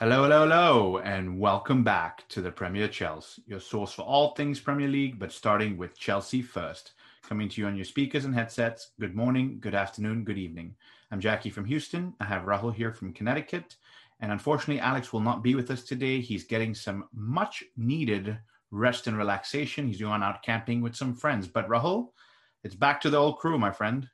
Hello, hello, hello, and welcome back to the Premier Chels, your source for all things Premier League, but starting with Chelsea first. Coming to you on your speakers and headsets. Good morning, good afternoon, good evening. I'm Jacky from Houston. I have Rahul here from Connecticut. And unfortunately, Alex will not be with us today. He's getting some much needed rest and relaxation. He's going out camping with some friends. But Rahul, it's back to the old crew, my friend.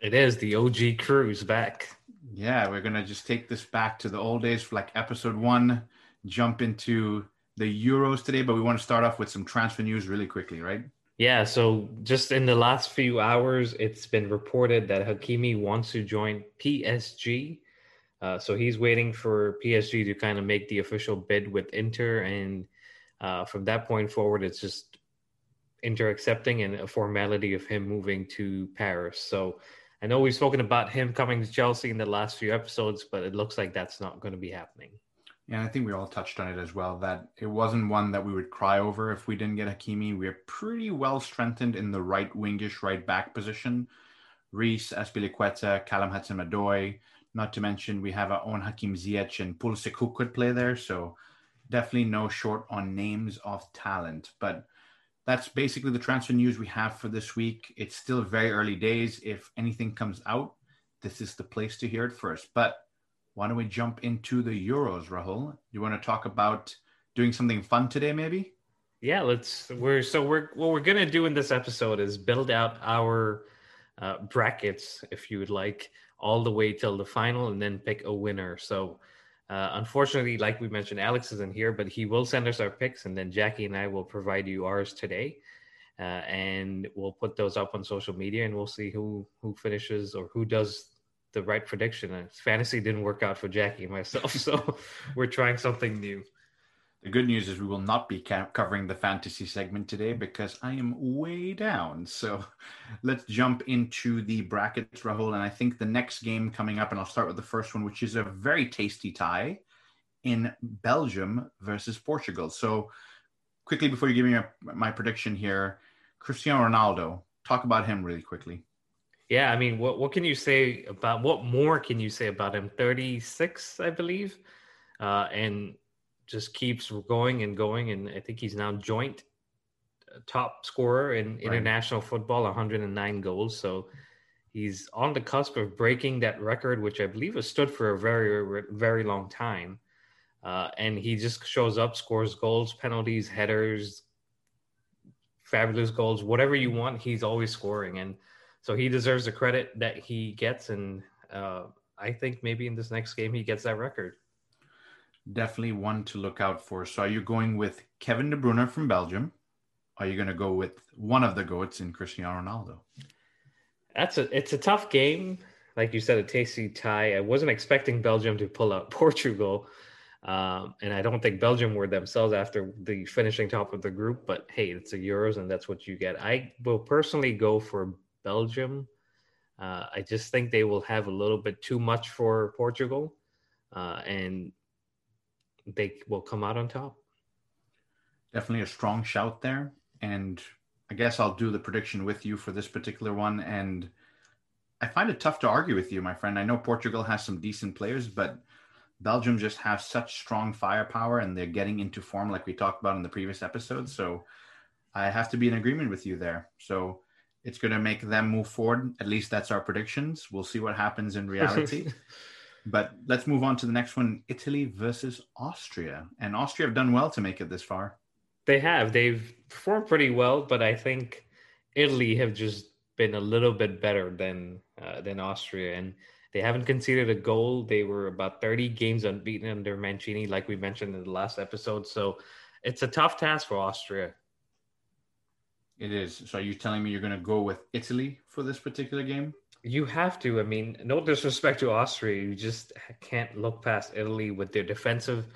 It is. The OG crew is back. Yeah, we're gonna just take this back to the old days for like episode one, jump into the Euros today, but we want to start off with some transfer news really quickly, right? Yeah, so just in the last few hours, it's been reported that Hakimi wants to join PSG. Uh, so he's waiting for PSG to kind of make the official bid with Inter, and uh, from that point forward, it's just Inter accepting and a formality of him moving to Paris. So I know we've spoken about him coming to Chelsea in the last few episodes, but it looks like that's not going to be happening. Yeah, I think we all touched on it as well that it wasn't one that we would cry over if we didn't get Hakimi. We're pretty well strengthened in the right wingish right back position. Reece, Azpilicueta, Callum Hudson-Odoi, not to mention we have our own Hakim Ziyech and Pulisic who could play there. So definitely no short on names of talent. But that's basically the transfer news we have for this week. It's still very early days. If anything comes out, this is the place to hear it first. But why don't we jump into the Euros, Rahul? You want to talk about doing something fun today, maybe? Yeah, let's. We're so we're what we're gonna do in this episode is build out our uh, brackets, if you would like, all the way till the final, and then pick a winner. So uh, unfortunately, like we mentioned, Alex isn't here, but he will send us our picks, and then Jacky and I will provide you ours today, uh, and we'll put those up on social media, and we'll see who who finishes or who does the right prediction. And fantasy didn't work out for Jacky and myself, so we're trying something new. The good news is we will not be ca- covering the fantasy segment today because I am way down. So let's jump into the brackets, Rahul. And I think the next game coming up, and I'll start with the first one, which is a very tasty tie in Belgium versus Portugal. So quickly, before you give me my, my prediction here, Cristiano Ronaldo, talk about him really quickly. Yeah, I mean, what what can you say about what more can you say about him? Thirty six, I believe, uh, and just keeps going and going. And I think he's now joint uh, top scorer in right. international football, 109 goals. So he's on the cusp of breaking that record, which I believe has stood for a very, very long time. Uh, and he just shows up, scores goals, penalties, headers, fabulous goals, whatever you want, he's always scoring. And so he deserves the credit that he gets. And uh, I think maybe in this next game, he gets that record definitely one to look out for. So, are you going with Kevin De Bruyne from Belgium? Are you going to go with one of the goats in Cristiano Ronaldo? That's a it's a tough game. Like you said, a tasty tie. I wasn't expecting Belgium to pull out Portugal, um, and I don't think Belgium were themselves after the finishing top of the group. But hey, it's a Euros, and that's what you get. I will personally go for Belgium. Uh, I just think they will have a little bit too much for Portugal, uh, and they will come out on top. Definitely a strong shout there. And I guess I'll do the prediction with you for this particular one. And I find it tough to argue with you, my friend. I know Portugal has some decent players, but Belgium just have such strong firepower and they're getting into form like we talked about in the previous episode. So I have to be in agreement with you there. So it's going to make them move forward. At least that's our predictions. We'll see what happens in reality. But let's move on to the next one Italy versus Austria. And Austria have done well to make it this far. They have. They've performed pretty well, but I think Italy have just been a little bit better than uh, than Austria. And they haven't conceded a goal. They were about 30 games unbeaten under Mancini, like we mentioned in the last episode. So it's a tough task for Austria. It is. So are you telling me you're going to go with Italy for this particular game? You have to. I mean, no disrespect to Austria, you just can't look past Italy with their defensive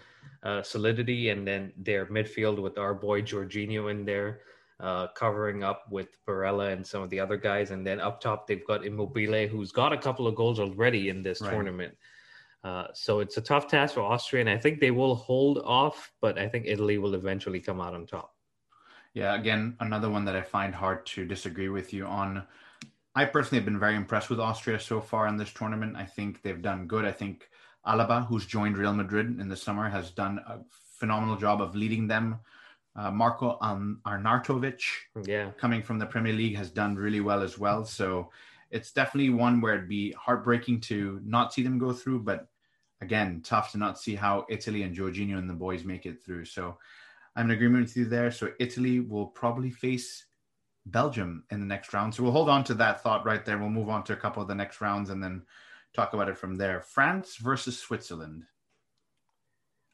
uh, solidity and then their midfield with our boy Jorginho in there, uh, covering up with Barella and some of the other guys. And then up top, they've got Immobile, who's got a couple of goals already in this right. tournament. Uh, so it's a tough task for Austria, and I think they will hold off, but I think Italy will eventually come out on top. Yeah, again, another one that I find hard to disagree with you on. I personally have been very impressed with Austria so far in this tournament. I think they've done good. I think Alaba, who's joined Real Madrid in the summer, has done a phenomenal job of leading them. Uh, Marco Arnautovic, yeah, coming from the Premier League, has done really well as well. So it's definitely one where it'd be heartbreaking to not see them go through, but again, tough to not see how Italy and Jorginho and the boys make it through. So I'm in agreement with you there. So Italy will probably face Belgium in the next round. So we'll hold on to that thought right there. We'll move on to a couple of the next rounds and then talk about it from there. France versus Switzerland.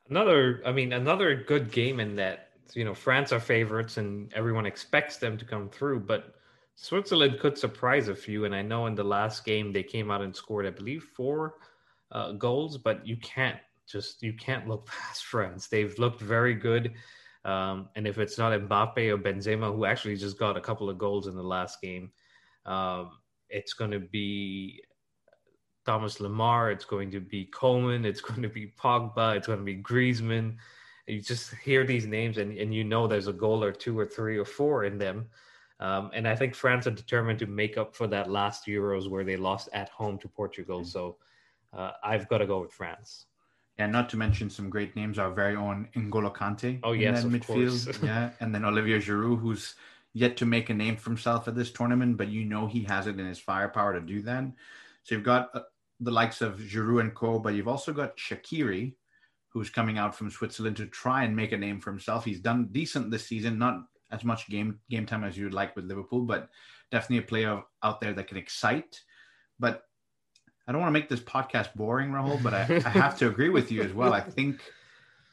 Another, I mean, another good game in that, you know, France are favorites and everyone expects them to come through, but Switzerland could surprise a few. And I know in the last game they came out and scored, I believe, four uh, goals, but you can't just, you can't look past France. They've looked very good. Um, and if it's not Mbappe or Benzema, who actually just got a couple of goals in the last game, um, it's going to be Thomas Lemar, It's going to be Coman, It's going to be Pogba. It's going to be Griezmann. You just hear these names and, and you know there's a goal or two or three or four in them. Um, and I think France are determined to make up for that last Euros where they lost at home to Portugal. Mm-hmm. So uh, I've got to go with France. And not to mention some great names, our very own N'Golo Kante. Oh yes, in midfield. yeah, and then Olivier Giroud, who's yet to make a name for himself at this tournament, but you know he has it in his firepower to do that. So you've got uh, the likes of Giroud and Co, but you've also got Shaqiri, who's coming out from Switzerland to try and make a name for himself. He's done decent this season, not as much game game time as you would like with Liverpool, but definitely a player out there that can excite. But I don't want to make this podcast boring, Rahul, but I, I have to agree with you as well. I think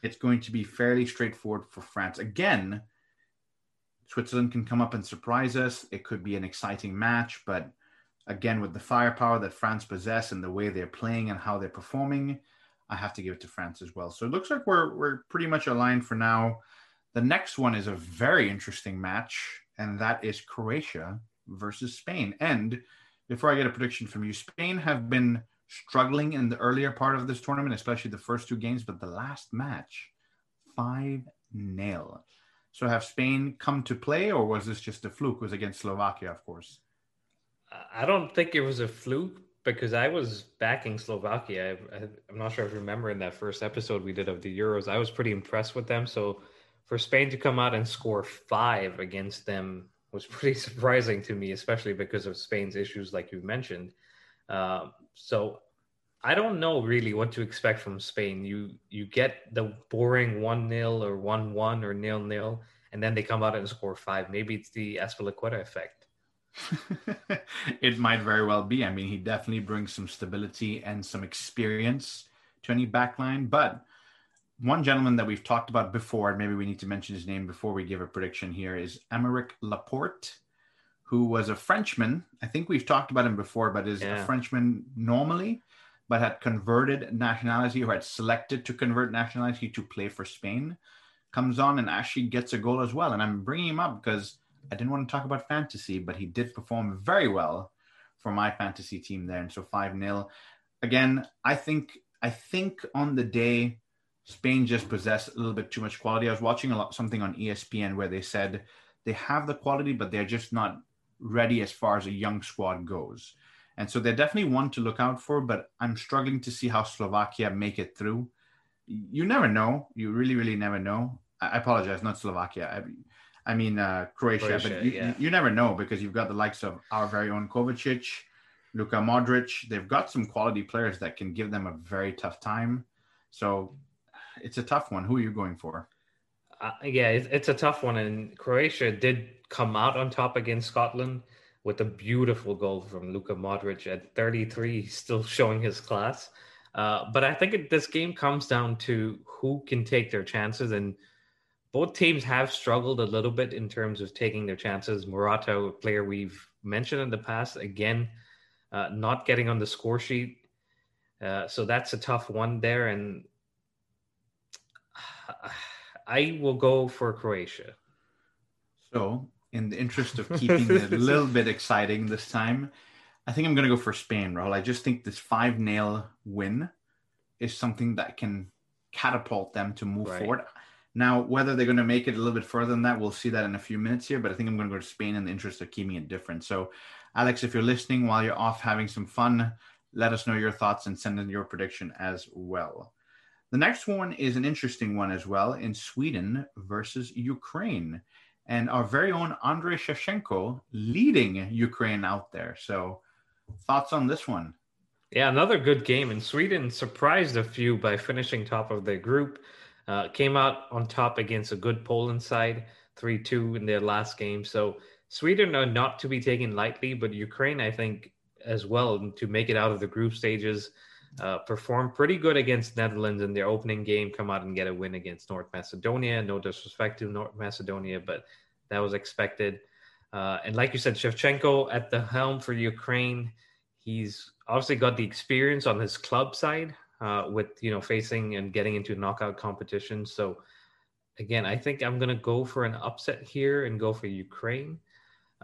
it's going to be fairly straightforward for France. Again, Switzerland can come up and surprise us. It could be an exciting match, but again, with the firepower that France possess and the way they're playing and how they're performing, I have to give it to France as well. So it looks like we're we're pretty much aligned for now. The next one is a very interesting match, and that is Croatia versus Spain. And before I get a prediction from you, Spain have been struggling in the earlier part of this tournament, especially the first two games, but the last match, 5 0. So have Spain come to play, or was this just a fluke? It was against Slovakia, of course. I don't think it was a fluke because I was backing Slovakia. I, am not sure if you remember in that first episode we did of the Euros, I was pretty impressed with them. So for Spain to come out and score five against them was pretty surprising to me, especially because of Spain's issues, like you mentioned. Uh, so I don't know really what to expect from Spain. You you get the boring one 0 or one one or nil nil, and then they come out and score five. Maybe it's the Azpilicueta effect. it might very well be. I mean, he definitely brings some stability and some experience to any backline, but one gentleman that we've talked about before, and maybe we need to mention his name before we give a prediction here, is Aymeric Laporte, who was a Frenchman. I think we've talked about him before, but is yeah. a Frenchman normally, but had converted nationality or had selected to convert nationality to play for Spain. Comes on and actually gets a goal as well. And I'm bringing him up because I didn't want to talk about fantasy, but he did perform very well for my fantasy team there. And so 5 0. Again, I think I think on the day Spain just possess a little bit too much quality. I was watching a lot something on ESPN where they said they have the quality, but they're just not ready as far as a young squad goes. And so they're definitely one to look out for, but I'm struggling to see how Slovakia make it through. You never know. You really, really never know. I apologize, not Slovakia. I, I mean uh, Croatia, Croatia, but you, yeah. you, never know because you've got the likes of our very own Kovacic, Luka Modric. They've got some quality players that can give them a very tough time. So it's a tough one. Who are you going for? Uh, yeah, it's, it's a tough one. And Croatia did come out on top against Scotland with a beautiful goal from Luka Modric at 33, still showing his class. Uh, but I think it, this game comes down to who can take their chances. And both teams have struggled a little bit in terms of taking their chances. Morata, a player we've mentioned in the past, again, uh, not getting on the score sheet. Uh, so that's a tough one there. And I will go for Croatia. So, in the interest of keeping it a little bit exciting this time, I think I'm going to go for Spain, Rahul. I just think this 5 0 win is something that can catapult them to move right. forward. Now, whether they're going to make it a little bit further than that, we'll see that in a few minutes here. But I think I'm going to go to Spain in the interest of keeping it different. So, Alex, if you're listening while you're off having some fun, let us know your thoughts and send in your prediction as well. The next one is an interesting one as well in Sweden versus Ukraine. And our very own Andrei Shevchenko leading Ukraine out there. So, thoughts on this one? Yeah, another good game. And Sweden surprised a few by finishing top of their group. Uh, came out on top against a good Poland side, 3 2 in their last game. So, Sweden are not to be taken lightly, but Ukraine, I think, as well, to make it out of the group stages uh, performed pretty good against Netherlands in their opening game, come out and get a win against North Macedonia. No disrespect to North Macedonia, but that was expected. Uh, and like you said, Shevchenko at the helm for Ukraine. He's obviously got the experience on his club side uh, with you know facing and getting into knockout competitions. So again, I think I'm going to go for an upset here and go for Ukraine.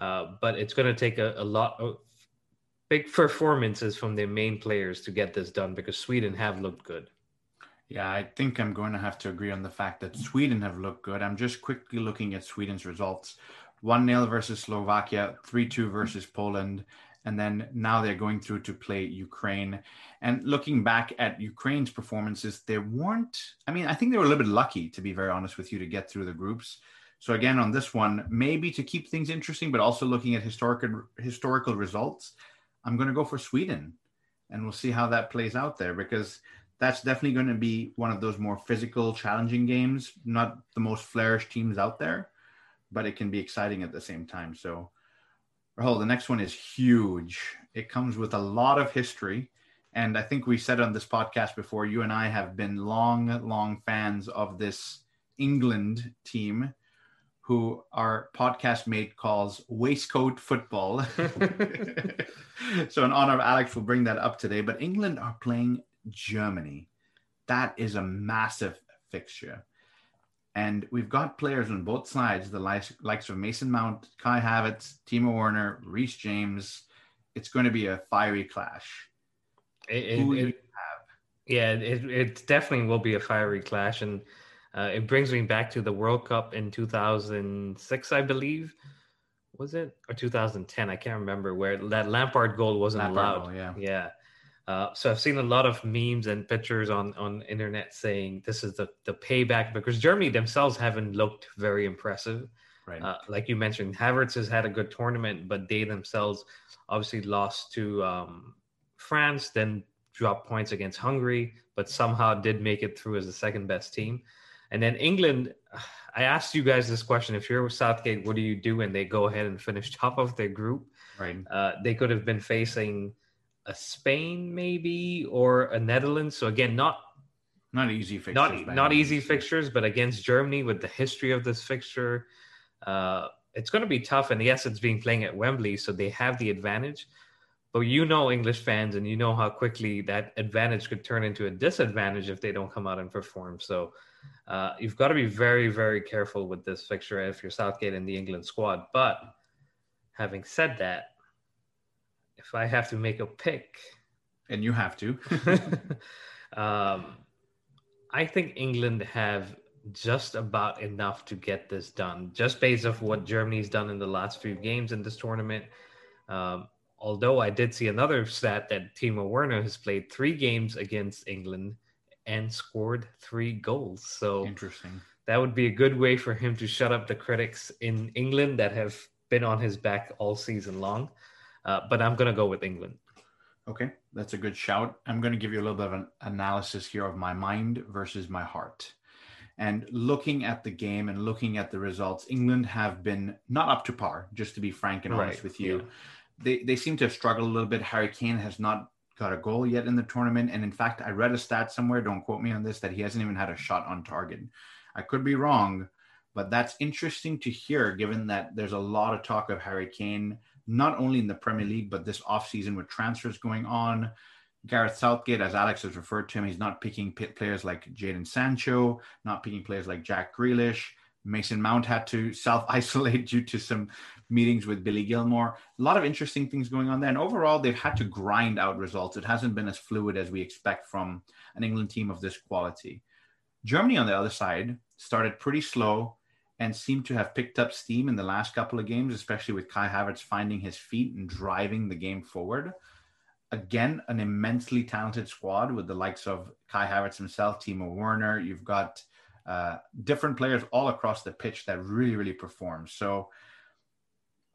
Uh, but it's going to take a, a lot of big performances from their main players to get this done because Sweden have looked good. Yeah, I think I'm going to have to agree on the fact that Sweden have looked good. I'm just quickly looking at Sweden's results 1 0 versus Slovakia, 3 2 versus Poland, and then now they're going through to play Ukraine. And looking back at Ukraine's performances, they weren't, I mean, I think they were a little bit lucky, to be very honest with you, to get through the groups. So again, on this one, maybe to keep things interesting, but also looking at historical historical results, I'm going to go for Sweden, and we'll see how that plays out there because that's definitely going to be one of those more physical, challenging games. Not the most flourish teams out there, but it can be exciting at the same time. So, Rahul, the next one is huge. It comes with a lot of history. And I think we said on this podcast before, you and I have been long, long fans of this England team who our podcast mate calls waistcoat football. so, in honor of Alex, we'll bring that up today. But England are playing Germany. That is a massive fixture. And we've got players on both sides, the likes, likes of Mason Mount, Kai Havertz, Timo Werner, Reece James. It's going to be a fiery clash. It, it, it yeah, it, it definitely will be a fiery clash. And uh, it brings me back to the World Cup in 2006, I believe. Was it or 2010? I can't remember where that Lampard goal wasn't Lampard allowed. Goal, yeah, yeah. Uh, so I've seen a lot of memes and pictures on on internet saying this is the the payback because Germany themselves haven't looked very impressive. Right. Uh, like you mentioned, Havertz has had a good tournament, but they themselves obviously lost to um, France, then dropped points against Hungary, but somehow did make it through as the second best team. And then England, I asked you guys this question: If you're with Southgate, what do you do? And they go ahead and finish top of their group. Right. Uh, they could have been facing a Spain, maybe, or a Netherlands. So again, not not easy fixtures. Not not easy fixtures, but against Germany with the history of this fixture, uh, it's going to be tough. And yes, it's being playing at Wembley, so they have the advantage. But you know English fans, and you know how quickly that advantage could turn into a disadvantage if they don't come out and perform. So uh, you've got to be very, very careful with this fixture if you're Southgate in the England squad. But having said that, if I have to make a pick, and you have to, um, I think England have just about enough to get this done, just based off what Germany's done in the last few games in this tournament. Um, although I did see another stat that Timo Werner has played three games against England and scored three goals. So interesting. That would be a good way for him to shut up the critics in England that have been on his back all season long. Uh, but I'm going to go with England. Okay, that's a good shout. I'm going to give you a little bit of an analysis here of my mind versus my heart. And looking at the game and looking at the results, England have been not up to par, just to be frank and honest right. with you. Yeah. They, they seem to have struggled a little bit. Harry Kane has not got a goal yet in the tournament. And in fact, I read a stat somewhere, don't quote me on this, that he hasn't even had a shot on target. I could be wrong, but that's interesting to hear given that there's a lot of talk of Harry Kane, not only in the Premier League, but this offseason with transfers going on. Gareth Southgate, as Alex has referred to him, he's not picking players like Jadon Sancho, not picking players like Jack Grealish. Mason Mount had to self isolate due to some meetings with Billy Gilmour. A lot of interesting things going on there. And overall, they've had to grind out results. It hasn't been as fluid as we expect from an England team of this quality. Germany, on the other side, started pretty slow and seemed to have picked up steam in the last couple of games, especially with Kai Havertz finding his feet and driving the game forward. again an immensely talented squad with the likes of Kai Havertz himself, Timo Werner. You've got uh, different players all across the pitch that really, really perform. So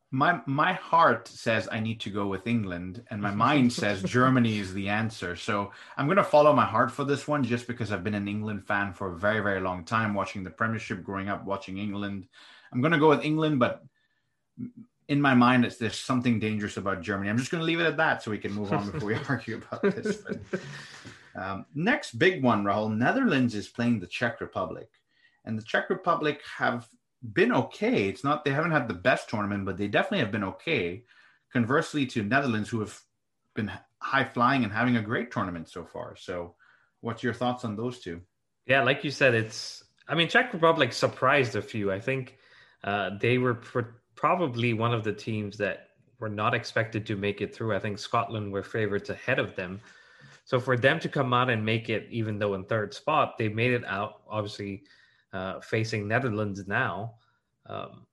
my my heart says I need to go with England, and my mind says Germany is the answer. So I'm going to follow my heart for this one, just because I've been an England fan for a very, very long time, watching the Premiership, growing up watching England. I'm going to go with England, but in my mind, it's there's something dangerous about Germany. I'm just going to leave it at that, so we can move on before we argue about this. But, um, next big one, Rahul. Netherlands is playing the Czech Republic, and the Czech Republic have been okay. It's not they haven't had the best tournament, but they definitely have been okay. Conversely, to Netherlands, who have been high flying and having a great tournament so far. So, what's your thoughts on those two? Yeah, like you said, it's. I mean, Czech Republic surprised a few. I think uh, they were pr- probably one of the teams that were not expected to make it through. I think Scotland were favorites ahead of them. So for them to come out and make it, even though in third spot, they made it out. Obviously, uh, facing Netherlands now. Um,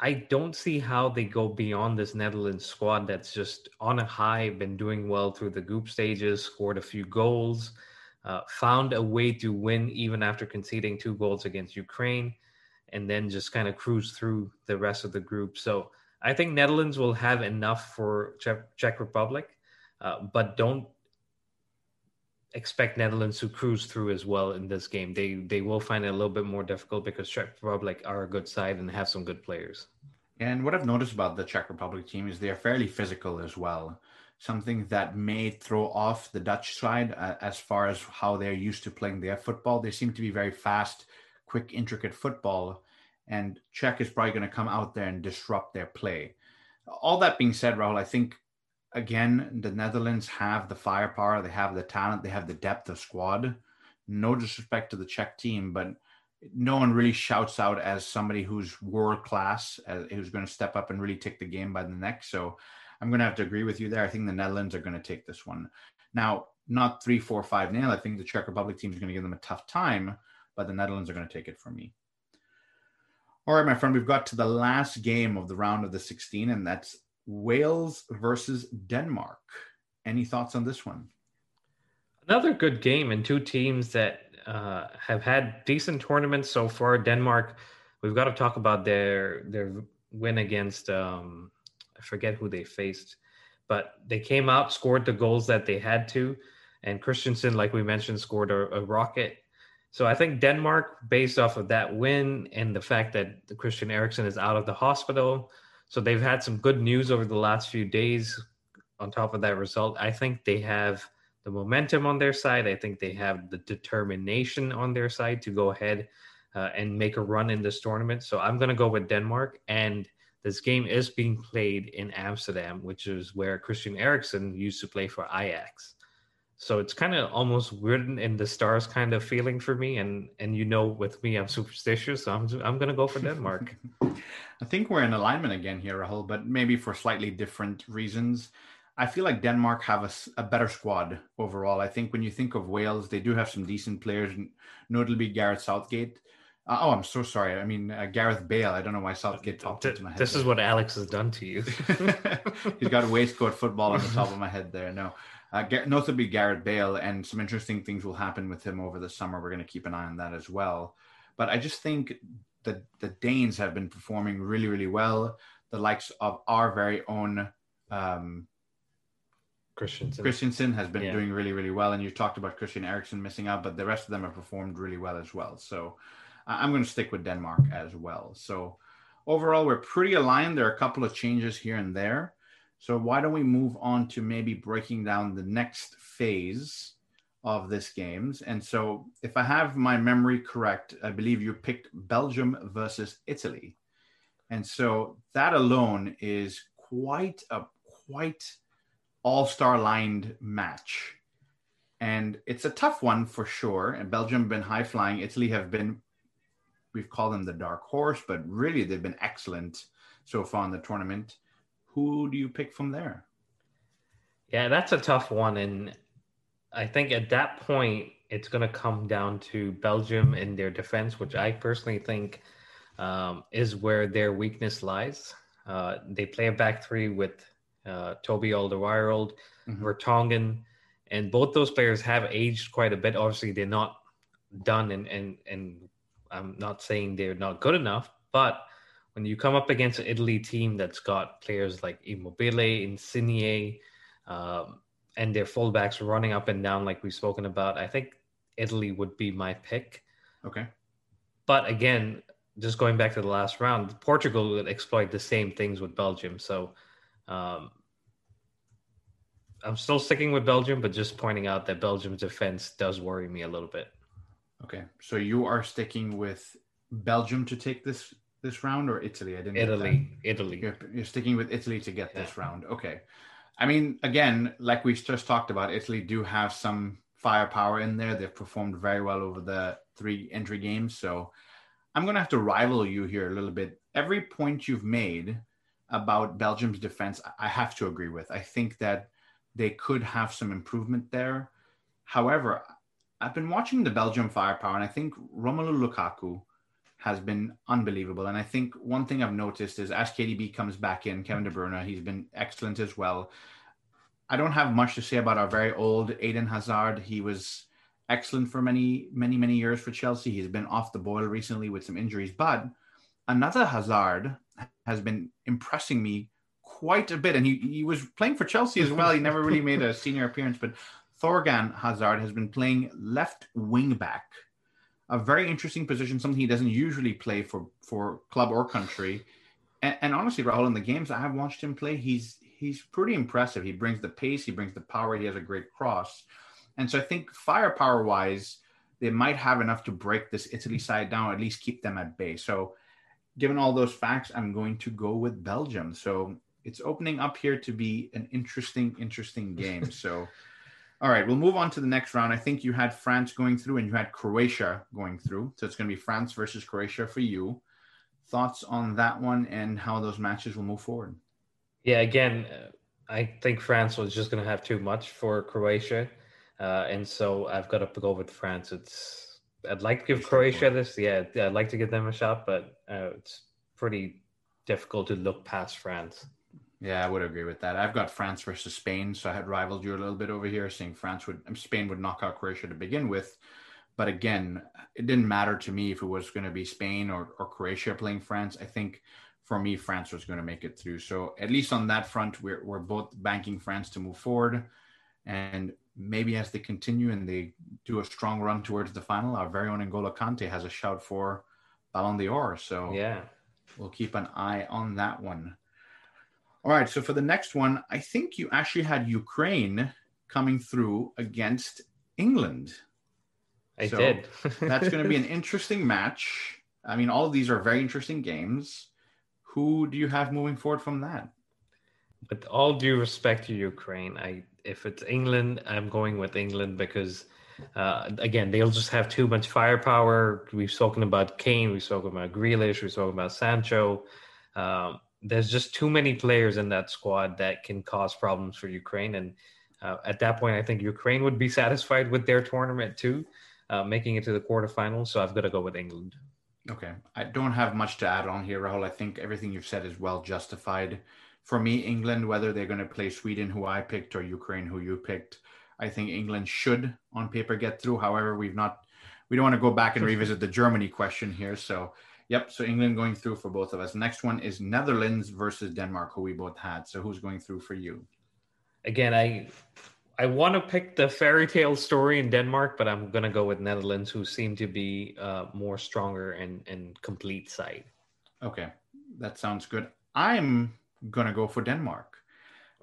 I don't see how they go beyond this Netherlands squad that's just on a high, been doing well through the group stages, scored a few goals, uh, found a way to win even after conceding two goals against Ukraine, and then just kind of cruise through the rest of the group. So I think Netherlands will have enough for Czech, Czech Republic, uh, but don't expect Netherlands to cruise through as well in this game. They they will find it a little bit more difficult because Czech Republic are a good side and have some good players. And what I've noticed about the Czech Republic team is they are fairly physical as well. Something that may throw off the Dutch side uh, as far as how they're used to playing their football. They seem to be very fast, quick, intricate football. And Czech is probably going to come out there and disrupt their play. All that being said, Rahul, I think again, the Netherlands have the firepower, they have the talent, they have the depth of squad. No disrespect to the Czech team, but no one really shouts out as somebody who's world class, who's going to step up and really take the game by the neck. So I'm going to have to agree with you there. I think the Netherlands are going to take this one. Now, not three, four, five nil. I think the Czech Republic team is going to give them a tough time, but the Netherlands are going to take it from me. All right, my friend, we've got to the last game of the round of the 16, and that's Wales versus Denmark. Any thoughts on this one? Another good game and two teams that uh, have had decent tournaments so far. Denmark, we've got to talk about their their win against um, I forget who they faced, but they came out, scored the goals that they had to, and Christensen, like we mentioned, scored a, a rocket. So I think Denmark, based off of that win and the fact that Christian Eriksen is out of the hospital, so they've had some good news over the last few days. On top of that result, I think they have the momentum on their side. I think they have the determination on their side to go ahead uh, and make a run in this tournament. So I'm going to go with Denmark. And this game is being played in Amsterdam, which is where Christian Eriksen used to play for Ajax. So it's kind of almost written in the stars kind of feeling for me. And and you know, with me, I'm superstitious, so I'm I'm gonna go for Denmark. I think we're in alignment again here, Rahul, but maybe for slightly different reasons. I feel like Denmark have a, a, better squad overall. I think when you think of Wales, they do have some decent players, notably Gareth Southgate. Uh, oh, I'm so sorry. I mean, uh, Gareth Bale. I don't know why Southgate popped into my head. This there. is what Alex has done to you. He's got a waistcoat football on the top of my head there. No, uh, notably Gareth Bale, and some interesting things will happen with him over the summer. We're going to keep an eye on that as well. But I just think the the Danes have been performing really, really well. The likes of our very own um, Christensen. Christensen has been yeah. doing really, really well. And you talked about Christian Eriksen missing out, but the rest of them have performed really well as well. So I'm going to stick with Denmark as well. So overall, we're pretty aligned. There are a couple of changes here and there. So why don't we move on to maybe breaking down the next phase of this games? And so if I have my memory correct, I believe you picked Belgium versus Italy. And so that alone is quite a quite all-star lined match. And it's a tough one for sure. And Belgium been high flying. Italy have been, we've called them the dark horse, but really they've been excellent so far in the tournament who do you pick from there? Yeah, that's a tough one. And I think at that point, it's going to come down to Belgium and their defense, which I personally think um, is where their weakness lies. Uh, they play a back three with uh, Toby Alderweireld, mm-hmm. Vertonghen, and both those players have aged quite a bit. Obviously, they're not done, and and and I'm not saying they're not good enough, but when you come up against an Italy team that's got players like Immobile, Insigne, um, and their fullbacks running up and down like we've spoken about, I think Italy would be my pick. Okay. But again, just going back to the last round, Portugal would exploit the same things with Belgium. So um, I'm still sticking with Belgium, but just pointing out that Belgium's defense does worry me a little bit. Okay, so you are sticking with Belgium to take this this round, or Italy? I didn't. Italy, Italy. You're, you're, sticking with Italy to get yeah. this round. Okay, I mean, again, like we've just talked about, Italy do have some firepower in there. They've performed very well over the three entry games, so I'm going to have to rival you here a little bit. Every point you've made about Belgium's defense, I have to agree with. I think that they could have some improvement there. However, I've been watching the Belgium firepower, and I think Romelu Lukaku has been unbelievable. And I think one thing I've noticed is as KDB comes back in, Kevin De Bruyne, he's been excellent as well. I don't have much to say about our very old Eden Hazard. He was excellent for many, many, many years for Chelsea. He's been off the boil recently with some injuries, but another Hazard has been impressing me quite a bit. And he, he was playing for Chelsea as well. He never really made a senior appearance, but Thorgan Hazard has been playing left wing back, a very interesting position, something he doesn't usually play for, for club or country. And, and honestly, Rahul, in the games I have watched him play, he's he's pretty impressive. He brings the pace, he brings the power, he has a great cross. And so I think firepower wise, they might have enough to break this Italy side down, at least keep them at bay. So, given all those facts, I'm going to go with Belgium. So, it's opening up here to be an interesting, interesting game. So, all right, we'll move on to the next round. I think you had France going through and you had Croatia going through. So, it's going to be France versus Croatia for you. Thoughts on that one and how those matches will move forward? Yeah, again, uh, I think France was just going to have too much for Croatia. Uh, and so I've got to go with France. It's I'd like to give Croatia this. Yeah, I'd like to give them a shot, but uh, it's pretty difficult to look past France. Yeah, I would agree with that. I've got France versus Spain, so I had rivaled you a little bit over here, saying France would Spain would knock out Croatia to begin with. But again, it didn't matter to me if it was going to be Spain or, or Croatia playing France. I think for me, France was going to make it through. So at least on that front, we're, we're both banking France to move forward. And maybe as they continue and they do a strong run towards the final, our very own N'Golo Kante has a shout for Ballon d'Or. So yeah, we'll keep an eye on that one. All right. So for the next one, I think you actually had Ukraine coming through against England. I so did. that's going to be an interesting match. I mean, all of these are very interesting games. Who do you have moving forward from that? With all due respect to Ukraine, I if it's England, I'm going with England because uh, again, they'll just have too much firepower. We've spoken about Kane, we've spoken about Grealish, we've spoken about Sancho. Um, there's just too many players in that squad that can cause problems for Ukraine. And uh, at that point, I think Ukraine would be satisfied with their tournament too, uh, making it to the quarterfinals. So I've got to go with England. Okay. I don't have much to add on here, Rahul. I think everything you've said is well justified for me, England, whether they're going to play Sweden, who I picked, or Ukraine, who you picked, I think England should, on paper, get through. However, we've not, we don't want to go back and revisit the Germany question here. So, yep. So England going through for both of us. Next one is Netherlands versus Denmark, who we both had. So who's going through for you? Again, I I want to pick the fairy tale story in Denmark, but I'm going to go with Netherlands, who seem to be uh, more stronger and, and complete side. Okay, that sounds good. I'm gonna go for Denmark.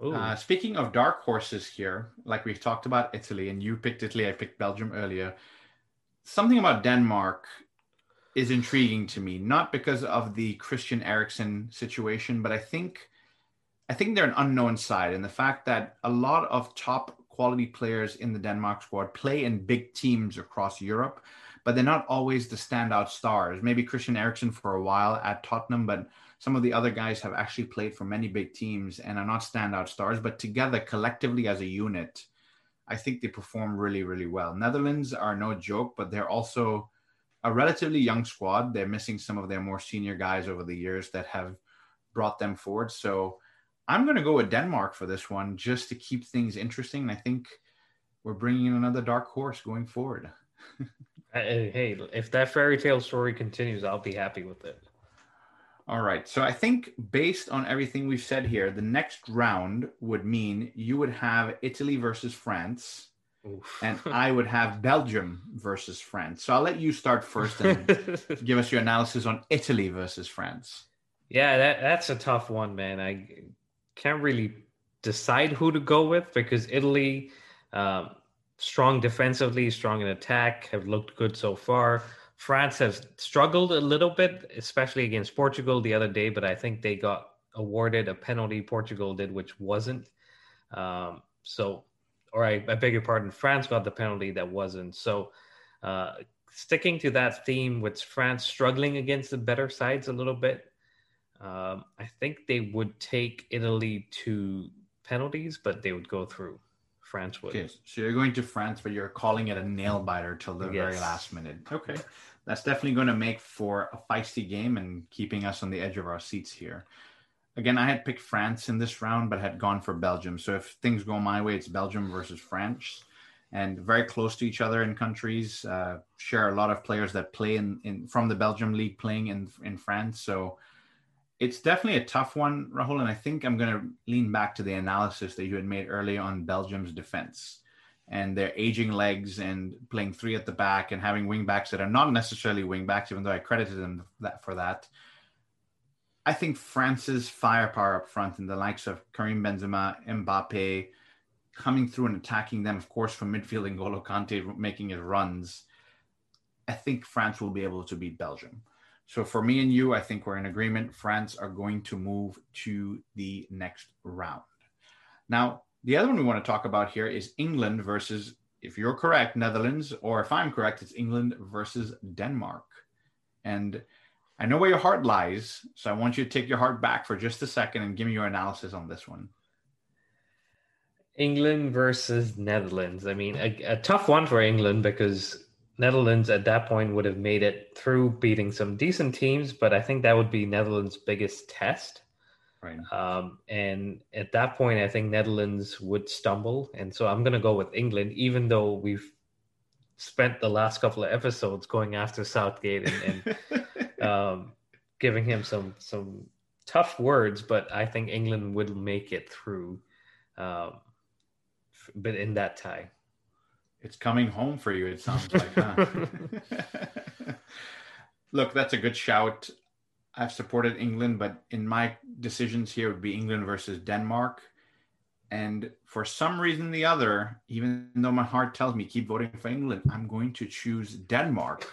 Uh, speaking of dark horses here, like we've talked about Italy, and you picked Italy, I picked Belgium earlier. Something about Denmark is intriguing to me, not because of the Christian Eriksen situation, but I think I think they're an unknown side, and the fact that a lot of top quality players in the Denmark squad play in big teams across Europe, but they're not always the standout stars. Maybe Christian Eriksen for a while at Tottenham, but some of the other guys have actually played for many big teams and are not standout stars, but together collectively as a unit, I think they perform really, really well. Netherlands are no joke, but they're also a relatively young squad. They're missing some of their more senior guys over the years that have brought them forward. So I'm going to go with Denmark for this one just to keep things interesting. And I think we're bringing in another dark horse going forward. hey, if that fairy tale story continues, I'll be happy with it. All right. So I think based on everything we've said here, the next round would mean you would have Italy versus France. And I would have Belgium versus France. So I'll let you start first and give us your analysis on Italy versus France. Yeah, that, that's a tough one, man. I can't really decide who to go with because Italy, um, strong defensively, strong in attack, have looked good so far. France has struggled a little bit, especially against Portugal the other day, but I think they got awarded a penalty. Portugal did, which wasn't. Um, so, or I, I, beg your pardon, France got the penalty that wasn't. So, uh, sticking to that theme with France struggling against the better sides a little bit, um, I think they would take Italy to penalties, but they would go through. France would. Okay, so you're going to France, but you're calling it a nail biter till the yes. very last minute. Okay, that's definitely going to make for a feisty game and keeping us on the edge of our seats here. Again, I had picked France in this round, but had gone for Belgium. So if things go my way, it's Belgium versus France, and very close to each other in countries. Uh, share a lot of players that play in, in from the Belgium league playing in in France. So it's definitely a tough one, Rahul, and I think I'm going to lean back to the analysis that you had made earlier on Belgium's defense and their aging legs and playing three at the back and having wing backs that are not necessarily wing backs, even though I credited them that for that. I think France's firepower up front and the likes of Karim Benzema, Mbappe, coming through and attacking them, of course, from midfield N'Golo Kante making his runs. I think France will be able to beat Belgium. So for me and you, I think we're in agreement. France are going to move to the next round. Now, the other one we want to talk about here is England versus, if you're correct, Netherlands, or if I'm correct, it's England versus Denmark. And I know where your heart lies, so I want you to take your heart back for just a second and give me your analysis on this one. England versus Netherlands. I mean, a, a tough one for England because Netherlands at that point would have made it through beating some decent teams, but I think that would be Netherlands' biggest test. Right. Um, and at that point, I think Netherlands would stumble. And so I'm going to go with England, even though we've spent the last couple of episodes going after Southgate and, and um, giving him some some tough words. But I think England would make it through, um, but in that tie it's coming home for you. It sounds like, huh? Look, that's a good shout. I've supported England, but in my decisions here would be England versus Denmark. And for some reason or the other, even though my heart tells me keep voting for England, I'm going to choose Denmark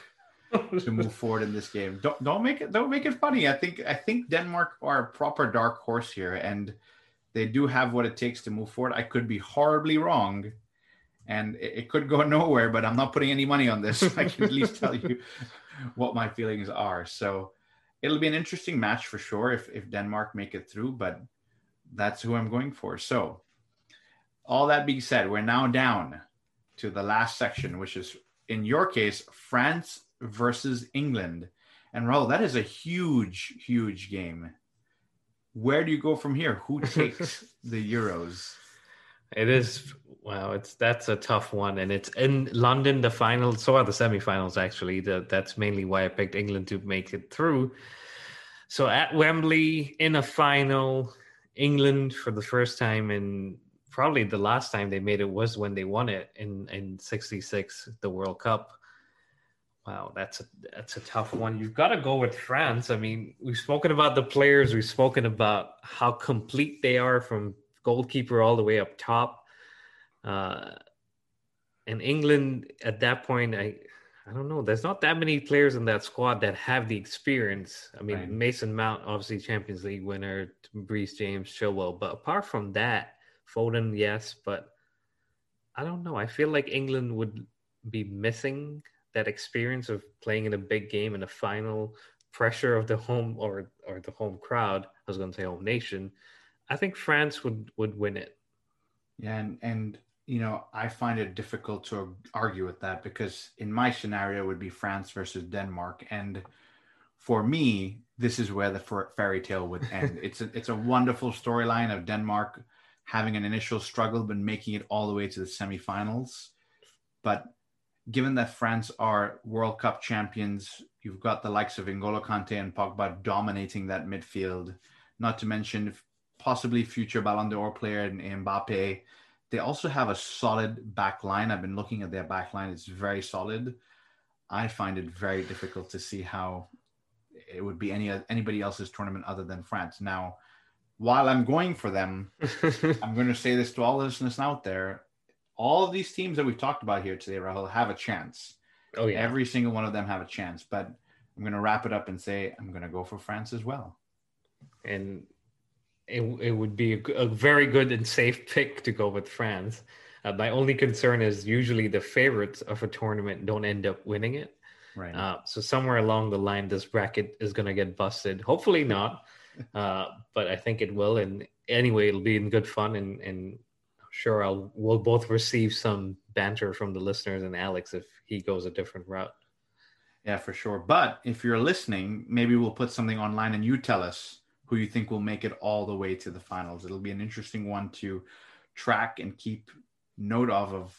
to move forward in this game. Don't don't make it don't make it funny. I think I think Denmark are a proper dark horse here, and they do have what it takes to move forward. I could be horribly wrong, and it, it, could go nowhere. But I'm not putting any money on this. I can at least tell you what my feelings are. So it'll be an interesting match for sure if if Denmark make it through. But that's who I'm going for. So all that being said, we're now down to the last section, which is in your case France versus England. And Rahul, that is a huge, huge game. Where do you go from here? Who takes the Euros? It is wow. It's that's a tough one, and it's in London. The final, so are the semifinals. Actually, the, that's mainly why I picked England to make it through. So at Wembley in a final, England for the first time in probably the last time they made it was when they won it in in '66, the World Cup. Wow, that's a that's a tough one. You've got to go with France. I mean, we've spoken about the players, we've spoken about how complete they are from goalkeeper all the way up top. Uh, and England at that point, I I don't know. There's not that many players in that squad that have the experience. I mean, right. Mason Mount, obviously Champions League winner, Reece James, Chilwell. But apart from that, Foden, yes, but I don't know. I feel like England would be missing that experience of playing in a big game in a final pressure of the home or or the home crowd. I was going to say home nation I think France would would win it. Yeah, and and you know I find it difficult to argue with that because in my scenario it would be France versus Denmark, and for me, this is where the fairy tale would end. it's a it's a wonderful storyline of Denmark having an initial struggle but making it all the way to the semifinals. But given that France are World Cup champions, you've got the likes of N'Golo Kante and Pogba dominating that midfield. Not to mention possibly future Ballon d'Or player in Mbappe. They also have a solid back line. I've been looking at their back line; it's very solid. I find it very difficult to see how it would be any anybody else's tournament other than France. Now, while I'm going for them, I'm going to say this to all listeners out there: all of these teams that we've talked about here today, Rahul, have a chance. Oh yeah, every single one of them have a chance. But I'm going to wrap it up and say I'm going to go for France as well. And it, it would be a, a very good and safe pick to go with France. Uh, my only concern is usually the favorites of a tournament don't end up winning it. Right. Uh, so somewhere along the line, this bracket is going to get busted. Hopefully not, uh, but I think it will. And anyway, it'll be in good fun, and and sure I'll we'll both receive some banter from the listeners and Alex if he goes a different route. Yeah, for sure. But if you're listening, maybe we'll put something online and you tell us who you think will make it all the way to the finals. It'll be an interesting one to track and keep note of of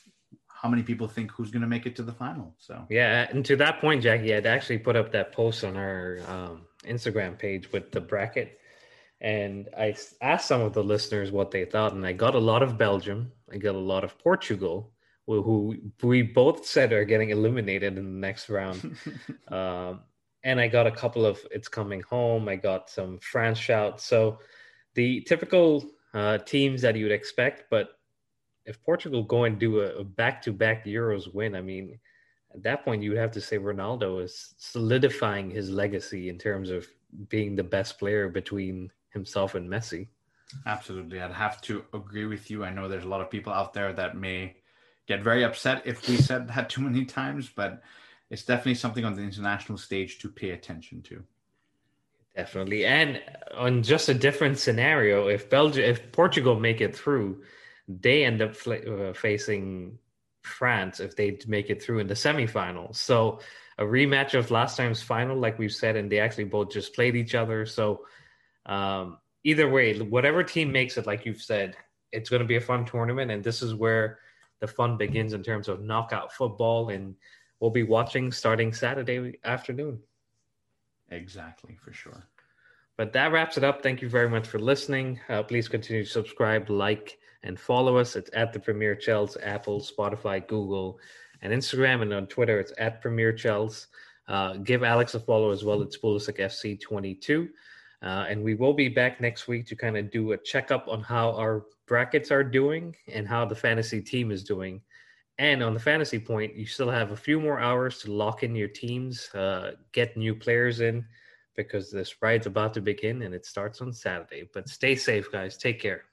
how many people think who's going to make it to the final. So yeah, and to that point, Jacky, I'd actually put up that post on our um, Instagram page with the bracket, and I asked some of the listeners what they thought, and I got a lot of Belgium, I got a lot of Portugal, who we both said are getting eliminated in the next round. um, and I got a couple of "It's Coming Home." I got some France shouts. So the typical uh, teams that you would expect, but if Portugal go and do a, back-to-back Euros win, I mean, at that point you would have to say Ronaldo is solidifying his legacy in terms of being the best player between himself and Messi. Absolutely, I'd have to agree with you. I know there's a lot of people out there that may get very upset if we said that too many times, but it's definitely something on the international stage to pay attention to. Definitely, and on just a different scenario, if Belgium, if Portugal make it through, they end up uh, facing France if they make it through in the semifinals. So a rematch of last time's final, like we've said, and they actually both just played each other. So um, either way, whatever team makes it, like you've said, it's going to be a fun tournament, and this is where the fun begins in terms of knockout football, and we'll be watching starting Saturday afternoon. Exactly, for sure. But that wraps it up. Thank you very much for listening. Uh, please continue to subscribe, like, and follow us. It's at the Premier Chels, Apple, Spotify, Google, and Instagram. And on Twitter, it's at Premier Chels. Uh, give Alex a follow as well. It's Pulisic FC22. Uh, and we will be back next week to kind of do a checkup on how our brackets are doing and how the fantasy team is doing. And on the fantasy point, you still have a few more hours to lock in your teams, uh, get new players in, because this ride's about to begin and it starts on Saturday. But stay safe, guys. Take care.